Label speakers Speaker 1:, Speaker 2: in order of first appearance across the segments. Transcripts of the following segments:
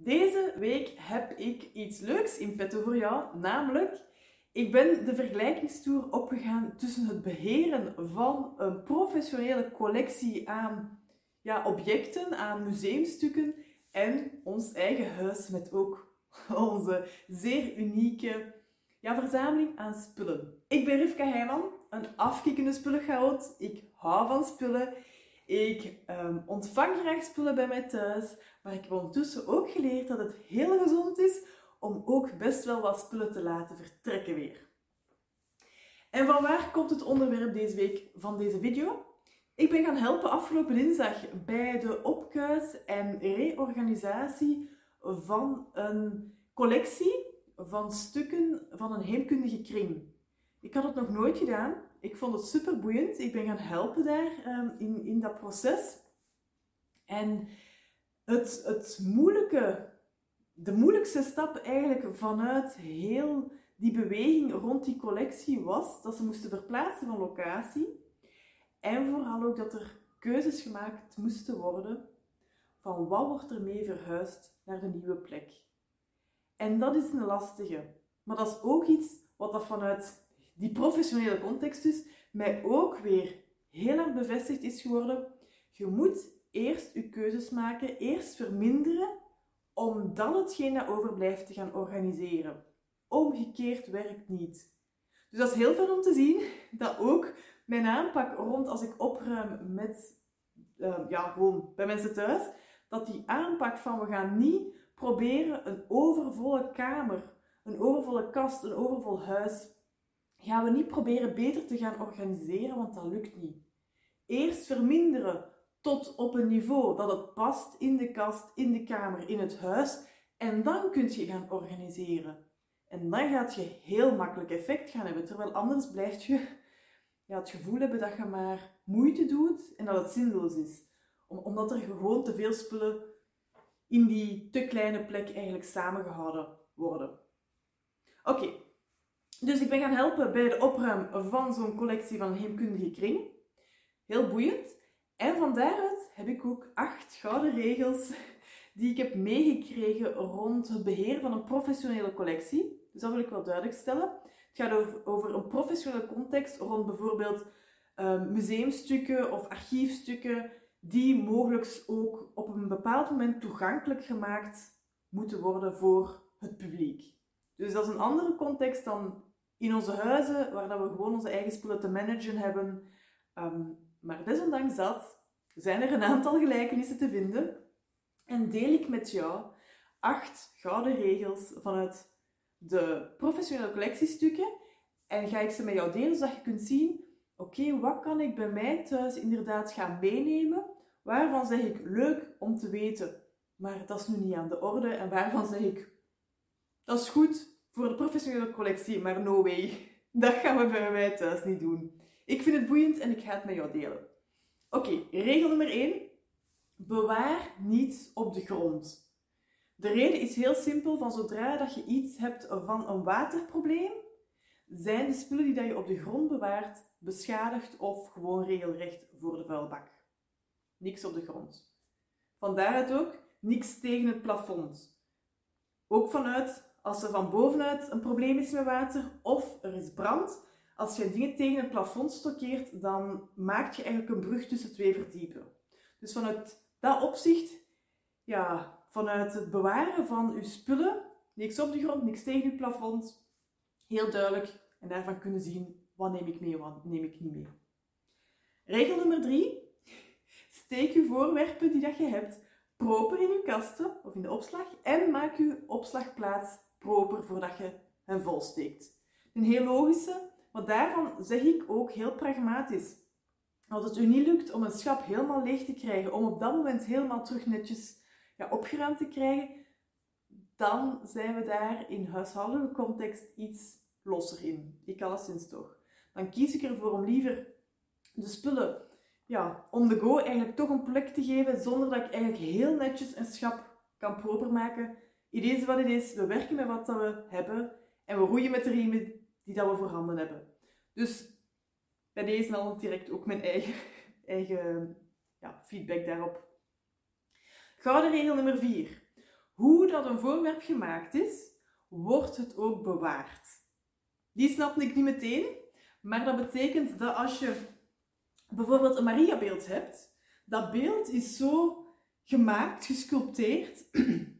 Speaker 1: Deze week heb ik iets leuks in petto voor jou, namelijk ik ben de vergelijkingstoer opgegaan tussen het beheren van een professionele collectie aan ja, objecten, aan museumstukken en ons eigen huis met ook onze zeer unieke ja, verzameling aan spullen. Ik ben Rivka Heijman, een afkikkende spullenchaot. Ik hou van spullen. Ik um, ontvang graag spullen bij mij thuis, maar ik heb ondertussen ook geleerd dat het heel gezond is om ook best wel wat spullen te laten vertrekken weer. En van waar komt het onderwerp deze week van deze video? Ik ben gaan helpen afgelopen dinsdag bij de opkuis en reorganisatie van een collectie van stukken van een heemkundige kring. Ik had het nog nooit gedaan. Ik vond het super boeiend. Ik ben gaan helpen daar um, in, in dat proces. En het, het moeilijke, de moeilijkste stap eigenlijk vanuit heel die beweging rond die collectie was dat ze moesten verplaatsen van locatie. En vooral ook dat er keuzes gemaakt moesten worden van wat wordt er mee verhuisd naar de nieuwe plek. En dat is een lastige. Maar dat is ook iets wat dat vanuit die professionele context dus mij ook weer heel erg bevestigd is geworden. Je moet eerst je keuzes maken, eerst verminderen, om dan hetgeen dat overblijft te gaan organiseren. Omgekeerd werkt niet. Dus dat is heel fijn om te zien dat ook mijn aanpak rond als ik opruim met, uh, ja, gewoon bij mensen thuis, dat die aanpak van we gaan niet proberen een overvolle kamer, een overvolle kast, een overvol huis, gaan we niet proberen beter te gaan organiseren, want dat lukt niet. Eerst verminderen tot op een niveau dat het past in de kast, in de kamer, in het huis, en dan kun je gaan organiseren. En dan gaat je heel makkelijk effect gaan hebben, terwijl anders blijft je het gevoel hebben dat je maar moeite doet en dat het zinloos is. omdat er gewoon te veel spullen in die te kleine plek eigenlijk samengehouden worden. Oké, dus ik ben gaan helpen bij de opruim van zo'n collectie van heemkundige kring. Heel boeiend. En van daaruit heb ik ook acht gouden regels die ik heb meegekregen rond het beheer van een professionele collectie. Dus dat wil ik wel duidelijk stellen. Het gaat over, een professionele context rond bijvoorbeeld um, museumstukken of archiefstukken die mogelijk ook op een bepaald moment toegankelijk gemaakt moeten worden voor het publiek. Dus dat is een andere context dan in onze huizen, waar we gewoon onze eigen spullen te managen hebben. Um, maar desondanks dat zijn er een aantal gelijkenissen te vinden. En deel ik met jou acht gouden regels vanuit de professionele collectiestukken. En ga ik ze met jou delen, zodat je kunt zien oké, wat kan ik bij mij thuis inderdaad gaan meenemen? Waarvan zeg ik leuk om te weten, maar dat is nu niet aan de orde. En waarvan zeg ik, dat is goed voor de professionele collectie, maar no way. Dat gaan we bij mij thuis niet doen. Ik vind het boeiend en ik ga het met jou delen. Oké, regel nummer 1. Bewaar niets op de grond. De reden is heel simpel, van zodra dat je iets hebt van een waterprobleem, zijn de spullen die dat je op de grond bewaart beschadigd of gewoon regelrecht voor de vuilbak. Niks op de grond. Vandaaruit ook niks tegen het plafond. Ook vanuit als er van bovenuit een probleem is met water of er is brand, als je dingen tegen het plafond stokkeert, dan maak je eigenlijk een brug tussen twee verdiepen. Dus vanuit dat opzicht, ja, vanuit het bewaren van je spullen, niks op de grond, niks tegen het plafond, heel duidelijk en daarvan kunnen zien wat neem ik mee, wat neem ik niet mee. Regel nummer drie. Steek je voorwerpen die dat je hebt proper in je kasten of in de opslag en maak je opslagplaats proper voordat je hen volsteekt. Een heel logische, maar daarvan zeg ik ook heel pragmatisch. Als het u niet lukt om een schap helemaal leeg te krijgen, om op dat moment helemaal terug netjes ja, opgeruimd te krijgen, dan zijn we daar in huishoudelijke context iets losser in. Ik alleszins toch dan kies ik ervoor om liever de spullen ja, on the go eigenlijk toch een plek te geven, zonder dat ik eigenlijk heel netjes een schap kan proper maken. Idee is wat het is, we werken met wat we hebben en we roeien met de riemen die dat we voorhanden hebben. Dus bij deze al direct ook mijn eigen, eigen ja, feedback daarop. Gouden regel nummer 4. Hoe dat een voorwerp gemaakt is, wordt het ook bewaard. Die snapte ik niet meteen, maar dat betekent dat als je bijvoorbeeld een Mariabeeld hebt, dat beeld is zo gemaakt, gesculpteerd,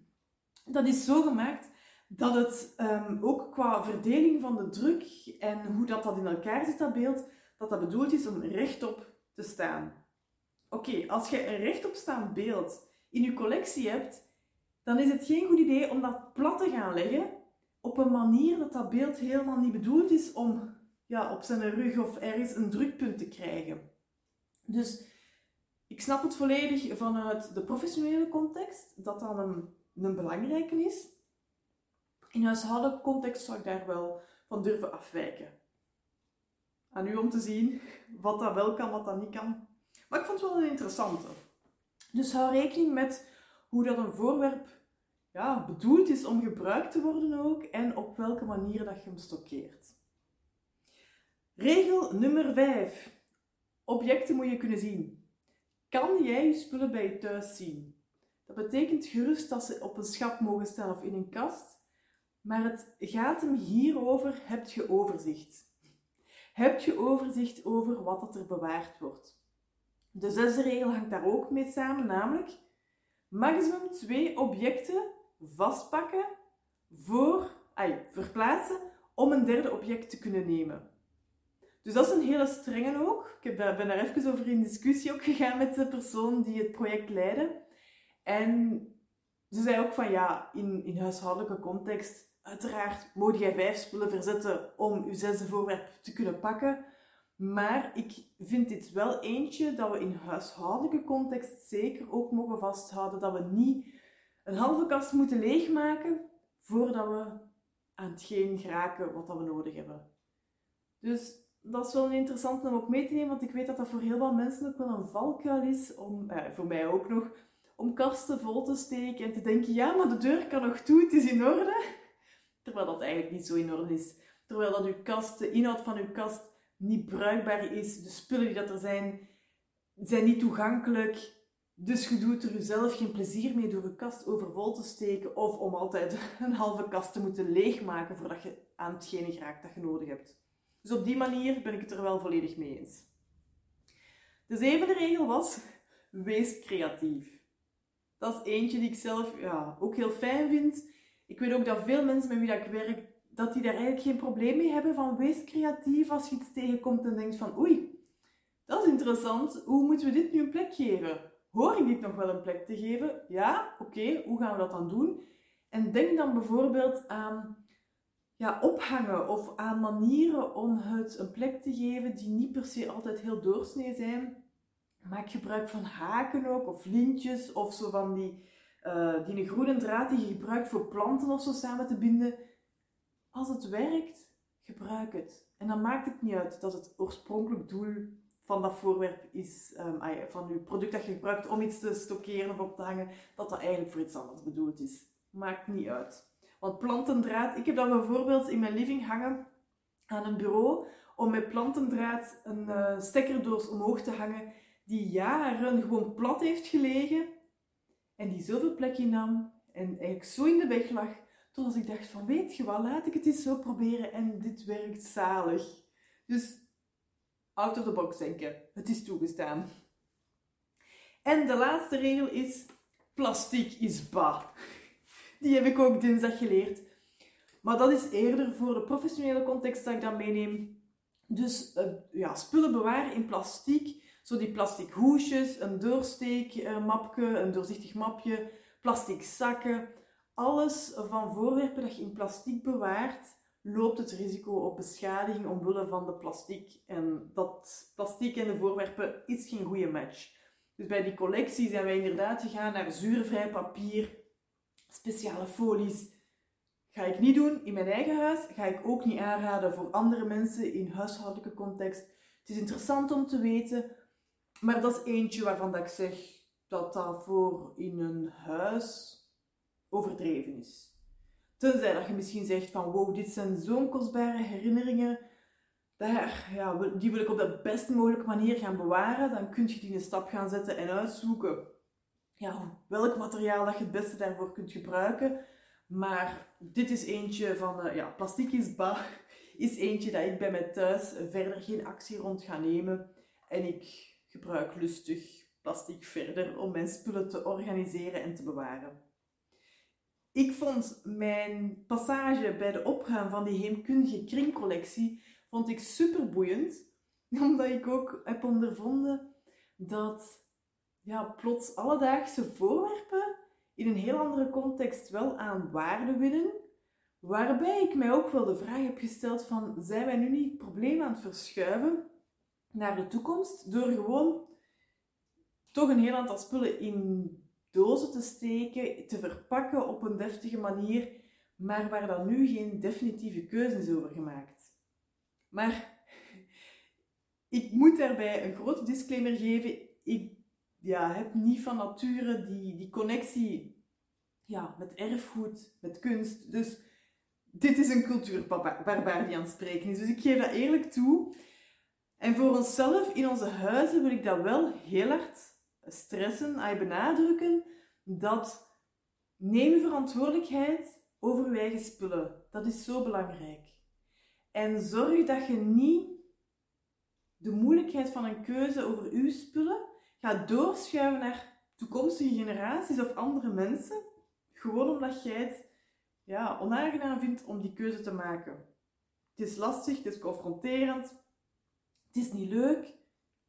Speaker 1: dat is zo gemaakt dat het um, ook qua verdeling van de druk en hoe dat, dat in elkaar zit, dat beeld, dat dat bedoeld is om rechtop te staan. Oké, als je een rechtopstaand beeld in je collectie hebt, dan is het geen goed idee om dat plat te gaan leggen op een manier dat dat beeld helemaal niet bedoeld is om ja, op zijn rug of ergens een drukpunt te krijgen. Dus ik snap het volledig vanuit de professionele context, dat dat een, een belangrijke is. In huishoudelijke context zou ik daar wel van durven afwijken. Aan u om te zien wat dat wel kan, wat dat niet kan. Maar ik vond het wel een interessante. Dus hou rekening met hoe dat een voorwerp ja, bedoeld is om gebruikt te worden ook en op welke manier dat je hem stockeert. Regel nummer 5. Objecten moet je kunnen zien. Kan jij je spullen bij je thuis zien? Dat betekent gerust dat ze op een schap mogen staan of in een kast, maar het gaat hem hierover, heb je overzicht. Heb je overzicht over wat er bewaard wordt. De zesde regel hangt daar ook mee samen, namelijk maximum twee objecten vastpakken voor, verplaatsen om een derde object te kunnen nemen. Dus dat is een hele strenge ook. Ik ben daar even over in discussie ook gegaan met de persoon die het project leidde. En ze zei ook van ja, in, in huishoudelijke context, uiteraard moet jij vijf spullen verzetten om je zesde voorwerp te kunnen pakken. Maar ik vind dit wel eentje dat we in huishoudelijke context zeker ook mogen vasthouden. Dat we niet een halve kast moeten leegmaken voordat we aan hetgeen geraken wat we nodig hebben. Dus dat is wel een interessante om ook mee te nemen, want ik weet dat dat voor heel veel mensen ook wel een valkuil is, om, eh, voor mij ook nog, om kasten vol te steken en te denken, ja, maar de deur kan nog toe, het is in orde. Terwijl dat eigenlijk niet zo in orde is. Terwijl dat uw kast, de inhoud van uw kast niet bruikbaar is, de spullen die dat er zijn, zijn niet toegankelijk. Dus je doet er jezelf geen plezier mee door je kast overvol te steken of om altijd een halve kast te moeten leegmaken voordat je aan hetgene geraakt dat je nodig hebt. Dus op die manier ben ik het er wel volledig mee eens. De zevende regel was, wees creatief. Dat is eentje die ik zelf ja, ook heel fijn vind. Ik weet ook dat veel mensen met wie ik werk, dat die daar eigenlijk geen probleem mee hebben van wees creatief als je iets tegenkomt en denkt van oei, dat is interessant, hoe moeten we dit nu een plek geven? Hoor ik dit nog wel een plek te geven? Ja, oké, hoe gaan we dat dan doen? En denk dan bijvoorbeeld aan ja, ophangen of aan manieren om het een plek te geven die niet per se altijd heel doorsnee zijn. Maak gebruik van haken ook, of lintjes, of zo van die, uh, die groene draad die je gebruikt voor planten of zo samen te binden. Als het werkt, gebruik het. En dan maakt het niet uit dat het oorspronkelijk doel van dat voorwerp is, um, van je product dat je gebruikt om iets te stockeren of op te hangen, dat dat eigenlijk voor iets anders bedoeld is. Maakt niet uit. Want plantendraad, ik heb dat bijvoorbeeld in mijn living hangen aan een bureau om met plantendraad een uh, stekkerdoos omhoog te hangen die jaren gewoon plat heeft gelegen en die zoveel plek innam en eigenlijk zo in de weg lag, totdat ik dacht van weet je wat, laat ik het eens zo proberen en dit werkt zalig. Dus out of the box denken, het is toegestaan. En de laatste regel is, plastic is ba. Die heb ik ook dinsdag geleerd. Maar dat is eerder voor de professionele context dat ik dat meeneem. Dus uh, ja, spullen bewaren in plastic. Zo die plastic hoesjes, een doorsteekmapje, een doorzichtig mapje, plastic zakken. Alles van voorwerpen dat je in plastic bewaart, loopt het risico op beschadiging omwille van de plastic. En dat plastic en de voorwerpen is geen goede match. Dus bij die collectie zijn wij inderdaad gegaan naar zuurvrij papier, speciale folies. Ga ik niet doen in mijn eigen huis, ga ik ook niet aanraden voor andere mensen in huishoudelijke context. Het is interessant om te weten, maar dat is eentje waarvan dat ik zeg dat dat voor in een huis overdreven is. Tenzij dat je misschien zegt van wow, dit zijn zo'n kostbare herinneringen, daar, ja, die wil ik op de best mogelijke manier gaan bewaren. Dan kun je die een stap gaan zetten en uitzoeken ja, welk materiaal dat je het beste daarvoor kunt gebruiken. Maar dit is eentje van, uh, ja, plastic is is eentje dat ik bij mij thuis verder geen actie rond ga nemen. En ik gebruik lustig plastic verder om mijn spullen te organiseren en te bewaren. Ik vond mijn passage bij de opgaan van die heemkundige kringcollectie vond ik super boeiend, omdat ik ook heb ondervonden dat ja, plots alledaagse voorwerpen in een heel andere context wel aan waarde winnen, waarbij ik mij ook wel de vraag heb gesteld van zijn wij nu niet het probleem aan het verschuiven naar de toekomst door gewoon toch een heel aantal spullen in dozen te steken, te verpakken op een deftige manier, maar waar dan nu geen definitieve keuze is over gemaakt. Maar ik moet daarbij een grote disclaimer geven. Ik ja, heb niet van nature die, die connectie ja, met erfgoed, met kunst. Dus dit is een cultuurbarbaar die aan het spreken is. Dus ik geef dat eerlijk toe. En voor onszelf in onze huizen wil ik dat wel heel hard stressen, benadrukken dat neem verantwoordelijkheid over je eigen spullen. Dat is zo belangrijk. En zorg dat je niet de moeilijkheid van een keuze over uw spullen gaat doorschuiven naar toekomstige generaties of andere mensen. Gewoon omdat jij het ja, onaangenaam vindt om die keuze te maken. Het is lastig, het is confronterend, het is niet leuk.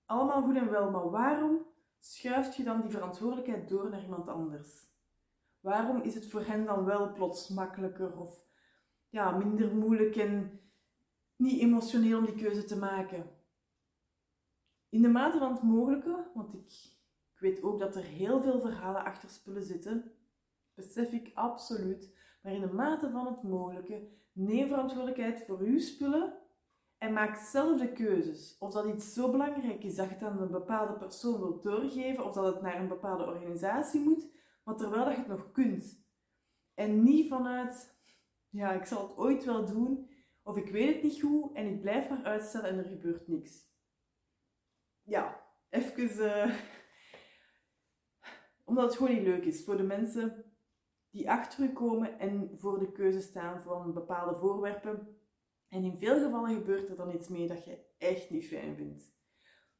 Speaker 1: Allemaal goed en wel, maar waarom schuift je dan die verantwoordelijkheid door naar iemand anders? Waarom is het voor hen dan wel plots makkelijker of ja, minder moeilijk en niet emotioneel om die keuze te maken? In de mate van het mogelijke, want ik, ik weet ook dat er heel veel verhalen achter spullen zitten, besef ik absoluut, maar in de mate van het mogelijke, neem verantwoordelijkheid voor uw spullen en maak zelf de keuzes. Of dat iets zo belangrijk is dat je het aan een bepaalde persoon wilt doorgeven, of dat het naar een bepaalde organisatie moet, maar terwijl dat je het nog kunt. En niet vanuit, ja, ik zal het ooit wel doen, of ik weet het niet goed en ik blijf maar uitstellen en er gebeurt niks. Ja, even, uh, omdat het gewoon niet leuk is voor de mensen die achter u komen en voor de keuze staan van bepaalde voorwerpen en in veel gevallen gebeurt er dan iets mee dat je echt niet fijn vindt.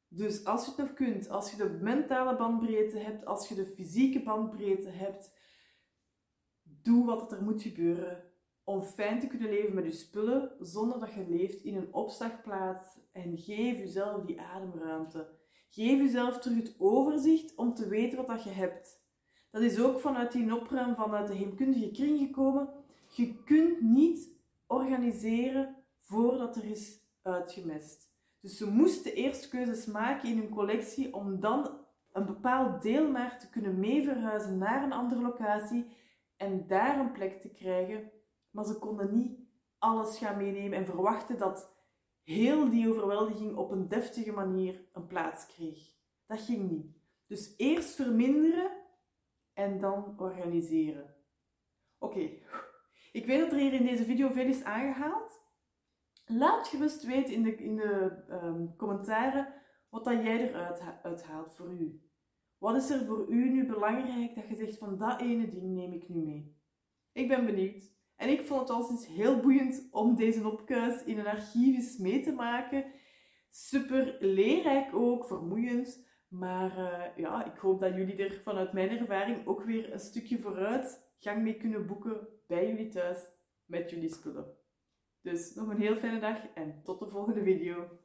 Speaker 1: Dus als je het nog kunt, als je de mentale bandbreedte hebt, als je de fysieke bandbreedte hebt, doe wat er moet gebeuren om fijn te kunnen leven met je spullen zonder dat je leeft in een opslagplaats en geef jezelf die ademruimte. Geef jezelf terug het overzicht om te weten wat dat je hebt. Dat is ook vanuit die opruim, vanuit de heemkundige kring gekomen. Je kunt niet organiseren voordat er is uitgemest. Dus ze moesten eerst keuzes maken in hun collectie om dan een bepaald deel maar te kunnen meeverhuizen naar een andere locatie en daar een plek te krijgen. Maar ze konden niet alles gaan meenemen en verwachten dat heel die overweldiging op een deftige manier een plaats kreeg. Dat ging niet. Dus eerst verminderen en dan organiseren. Oké, ik weet dat er hier in deze video veel is aangehaald. Laat gerust weten in de, in de ehm, commentaren wat dat jij eruit uithaalt voor u. Wat is er voor u nu belangrijk dat je zegt van dat ene ding neem ik nu mee? Ik ben benieuwd. En ik vond het altijd heel boeiend om deze opkuis in een archief mee te maken. Super leerrijk ook, vermoeiend. Maar uh, ja, ik hoop dat jullie er vanuit mijn ervaring ook weer een stukje vooruit gang mee kunnen boeken bij jullie thuis met jullie spullen. Dus nog een heel fijne dag en tot de volgende video.